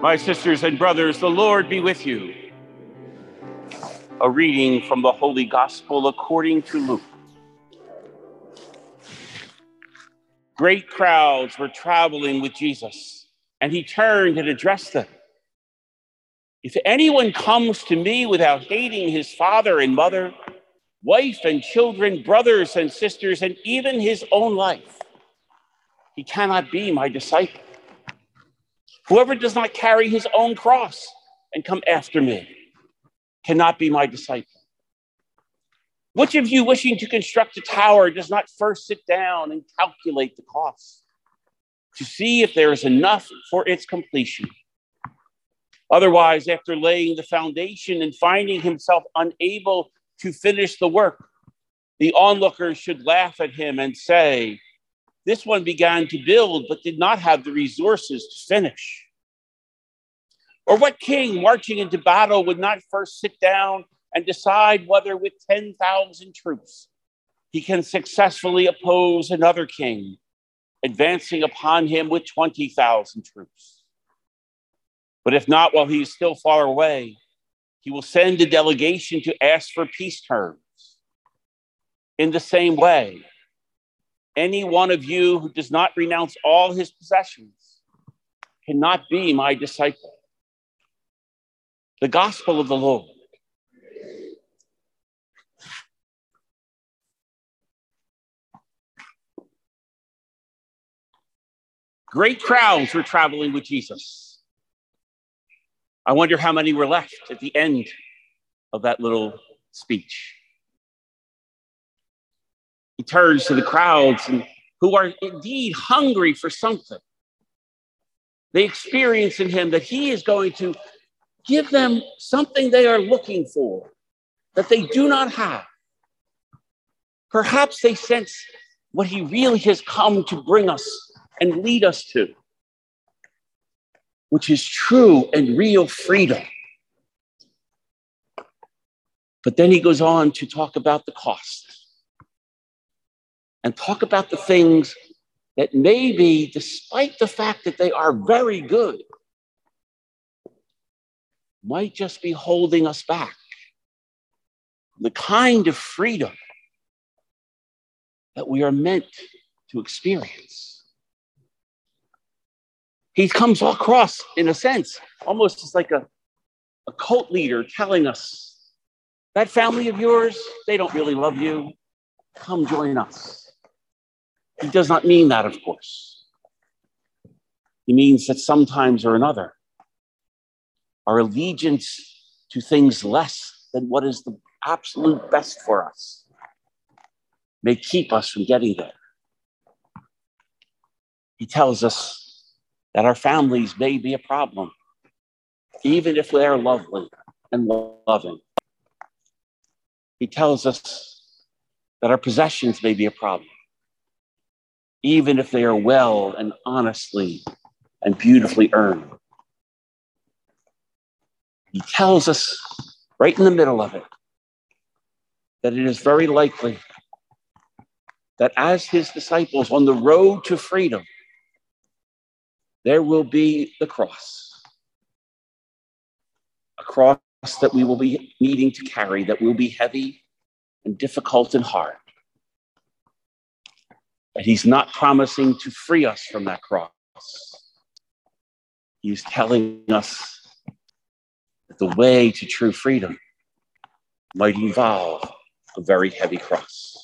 My sisters and brothers, the Lord be with you. A reading from the Holy Gospel according to Luke. Great crowds were traveling with Jesus, and he turned and addressed them. If anyone comes to me without hating his father and mother, wife and children, brothers and sisters, and even his own life, he cannot be my disciple. Whoever does not carry his own cross and come after me cannot be my disciple. Which of you wishing to construct a tower does not first sit down and calculate the cost to see if there is enough for its completion? Otherwise, after laying the foundation and finding himself unable to finish the work, the onlookers should laugh at him and say, This one began to build but did not have the resources to finish. Or what king marching into battle would not first sit down and decide whether with 10,000 troops he can successfully oppose another king advancing upon him with 20,000 troops? But if not, while he is still far away, he will send a delegation to ask for peace terms. In the same way, any one of you who does not renounce all his possessions cannot be my disciple. The gospel of the Lord. Great crowds were traveling with Jesus. I wonder how many were left at the end of that little speech. He turns to the crowds and who are indeed hungry for something. They experience in him that he is going to give them something they are looking for that they do not have. Perhaps they sense what he really has come to bring us and lead us to which is true and real freedom. But then he goes on to talk about the cost and talk about the things that maybe, despite the fact that they are very good, might just be holding us back. The kind of freedom that we are meant to experience. He comes across, in a sense, almost as like a, a cult leader telling us that family of yours, they don't really love you. Come join us. He does not mean that, of course. He means that sometimes or another, our allegiance to things less than what is the absolute best for us may keep us from getting there. He tells us that our families may be a problem, even if they're lovely and loving. He tells us that our possessions may be a problem, even if they are well and honestly and beautifully earned. He tells us right in the middle of it that it is very likely that as his disciples on the road to freedom, there will be the cross. A cross that we will be needing to carry, that will be heavy and difficult and hard. He's not promising to free us from that cross. He's telling us that the way to true freedom might involve a very heavy cross.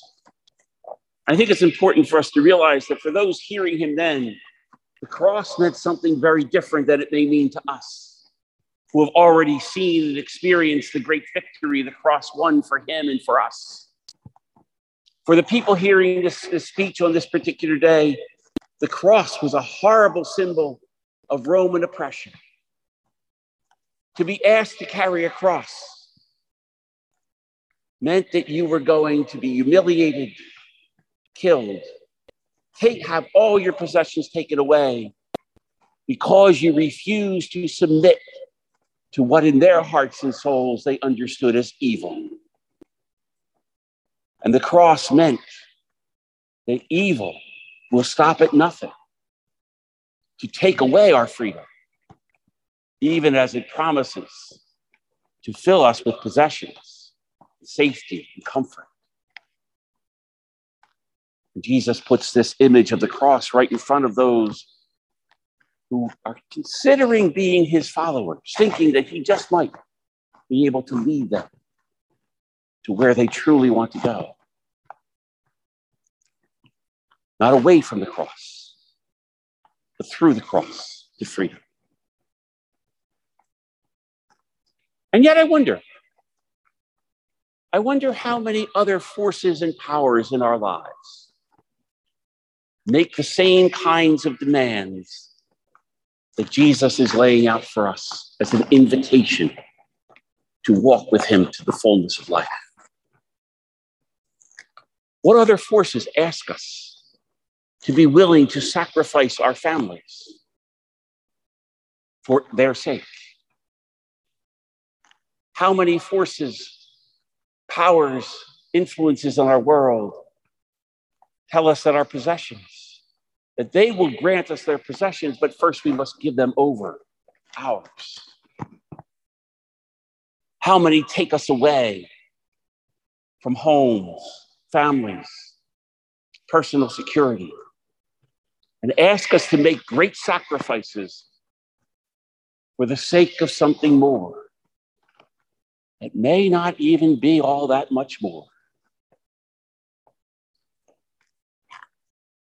I think it's important for us to realize that for those hearing him then, the cross meant something very different than it may mean to us, who have already seen and experienced the great victory the cross won for him and for us. For the people hearing this, this speech on this particular day, the cross was a horrible symbol of Roman oppression. To be asked to carry a cross meant that you were going to be humiliated, killed, take, have all your possessions taken away because you refused to submit to what in their hearts and souls they understood as evil. And the cross meant that evil will stop at nothing to take away our freedom, even as it promises to fill us with possessions, safety, and comfort. Jesus puts this image of the cross right in front of those who are considering being his followers, thinking that he just might be able to lead them to where they truly want to go. Not away from the cross, but through the cross to freedom. And yet, I wonder, I wonder how many other forces and powers in our lives make the same kinds of demands that Jesus is laying out for us as an invitation to walk with him to the fullness of life. What other forces ask us to be willing to sacrifice our families for their sake? How many forces, powers, influences in our world tell us that our possessions, that they will grant us their possessions, but first we must give them over ours. How many take us away from homes, families, personal security, and ask us to make great sacrifices for the sake of something more? It may not even be all that much more.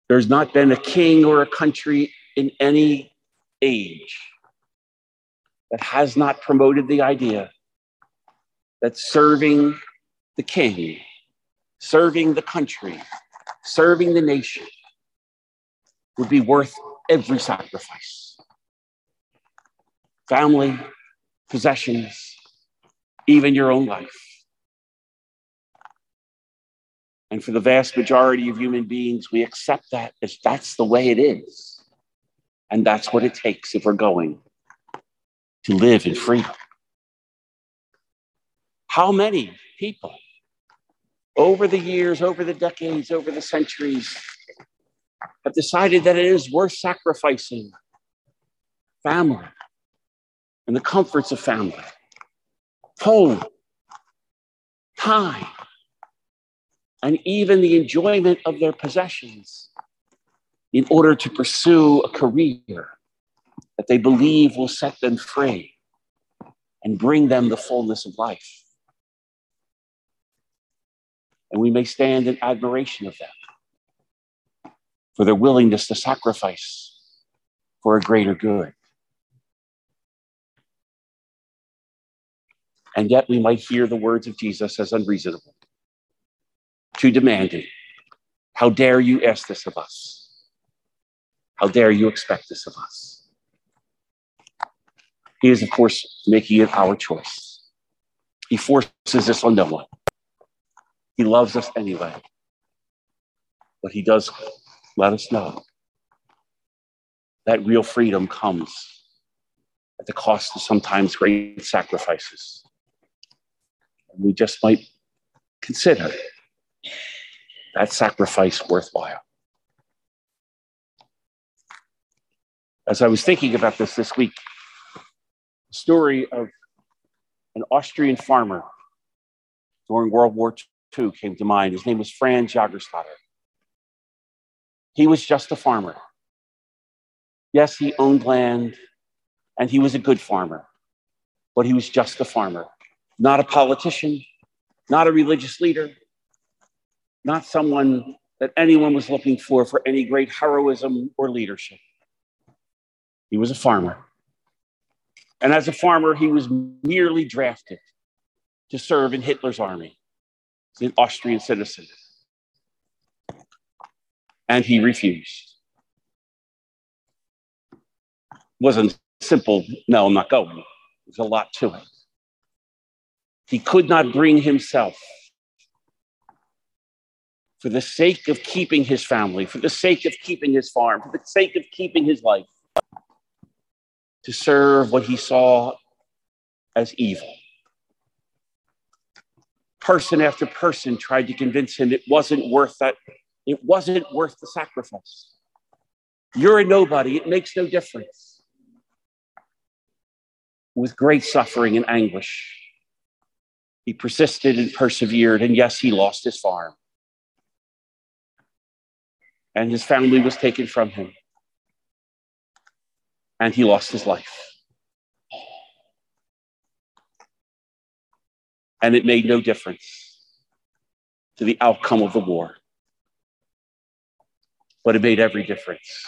There's not been a king or a country in any age that has not promoted the idea that serving the king, serving the country, serving the nation would be worth every sacrifice. Family, possessions, even your own life. And for the vast majority of human beings, we accept that as that's the way it is. And that's what it takes if we're going to live in freedom. How many people over the years, over the decades, over the centuries have decided that it is worth sacrificing family and the comforts of family home, time, and even the enjoyment of their possessions in order to pursue a career that they believe will set them free and bring them the fullness of life. And we may stand in admiration of them for their willingness to sacrifice for a greater good. And yet we might hear the words of Jesus as unreasonable, too demanding. How dare you ask this of us? How dare you expect this of us? He is, of course, making it our choice. He forces this on no one. He loves us anyway. But he does let us know that real freedom comes at the cost of sometimes great sacrifices we just might consider that sacrifice worthwhile. As I was thinking about this this week, the story of an Austrian farmer during World War II came to mind. His name was Franz Jagerstatter. He was just a farmer. Yes, he owned land and he was a good farmer, but he was just a farmer not a politician, not a religious leader, not someone that anyone was looking for for any great heroism or leadership. He was a farmer. And as a farmer, he was merely drafted to serve in Hitler's army, an Austrian citizen. And he refused. Wasn't simple, no, I'm not going. There's a lot to it. He could not bring himself for the sake of keeping his family, for the sake of keeping his farm, for the sake of keeping his life, to serve what he saw as evil. Person after person tried to convince him it wasn't worth that, it wasn't worth the sacrifice. You're a nobody, it makes no difference. with great suffering and anguish. He persisted and persevered, and yes, he lost his farm. And his family was taken from him. And he lost his life. And it made no difference to the outcome of the war. But it made every difference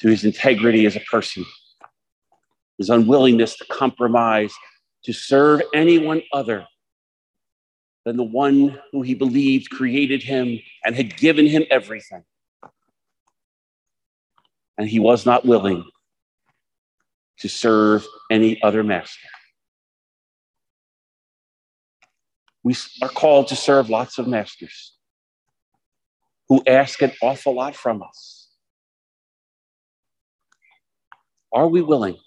to his integrity as a person his unwillingness to compromise, to serve anyone other than the one who he believed created him and had given him everything. And he was not willing to serve any other master. We are called to serve lots of masters who ask an awful lot from us. Are we willing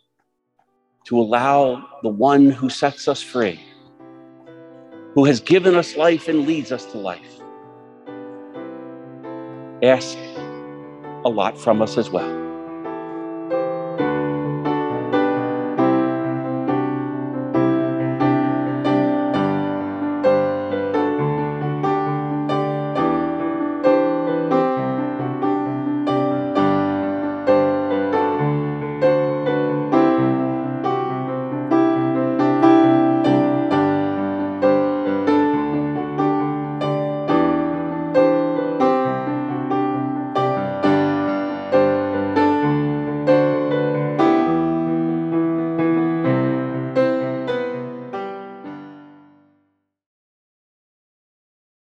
to allow the one who sets us free, who has given us life and leads us to life, ask a lot from us as well.